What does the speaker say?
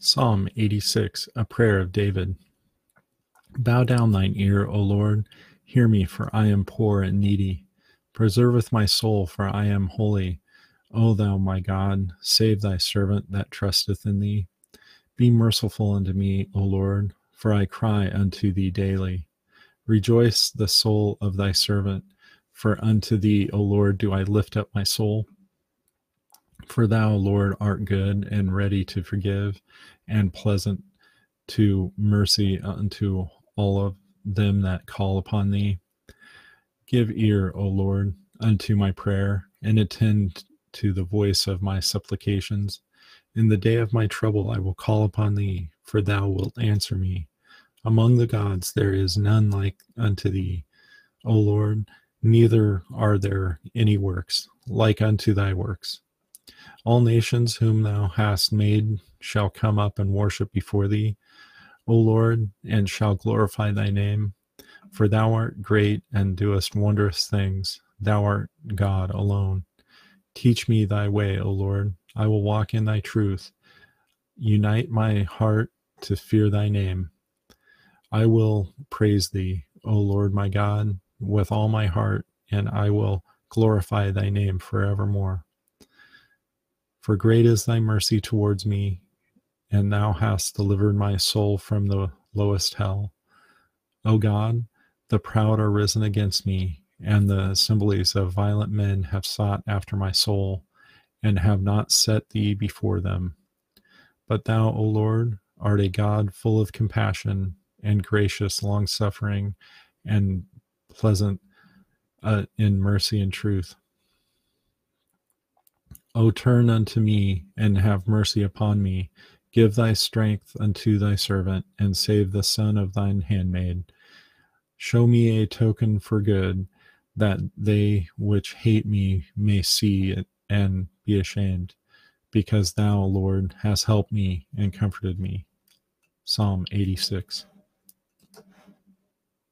Psalm 86, a prayer of David. Bow down thine ear, O Lord, hear me, for I am poor and needy. Preserveth my soul, for I am holy. O thou my God, save thy servant that trusteth in thee. Be merciful unto me, O Lord, for I cry unto thee daily. Rejoice the soul of thy servant, for unto thee, O Lord, do I lift up my soul. For thou, Lord, art good and ready to forgive, and pleasant to mercy unto all of them that call upon thee. Give ear, O Lord, unto my prayer, and attend to the voice of my supplications. In the day of my trouble I will call upon thee, for thou wilt answer me. Among the gods there is none like unto thee, O Lord, neither are there any works like unto thy works. All nations whom thou hast made shall come up and worship before thee, O Lord, and shall glorify thy name. For thou art great and doest wondrous things. Thou art God alone. Teach me thy way, O Lord. I will walk in thy truth. Unite my heart to fear thy name. I will praise thee, O Lord my God, with all my heart, and I will glorify thy name forevermore. For great is thy mercy towards me, and thou hast delivered my soul from the lowest hell. O God, the proud are risen against me, and the assemblies of violent men have sought after my soul, and have not set thee before them. But thou, O Lord, art a God full of compassion and gracious, long suffering, and pleasant uh, in mercy and truth. O turn unto me, and have mercy upon me. Give thy strength unto thy servant, and save the son of thine handmaid. Show me a token for good, that they which hate me may see it and be ashamed, because thou, Lord, hast helped me and comforted me. Psalm 86.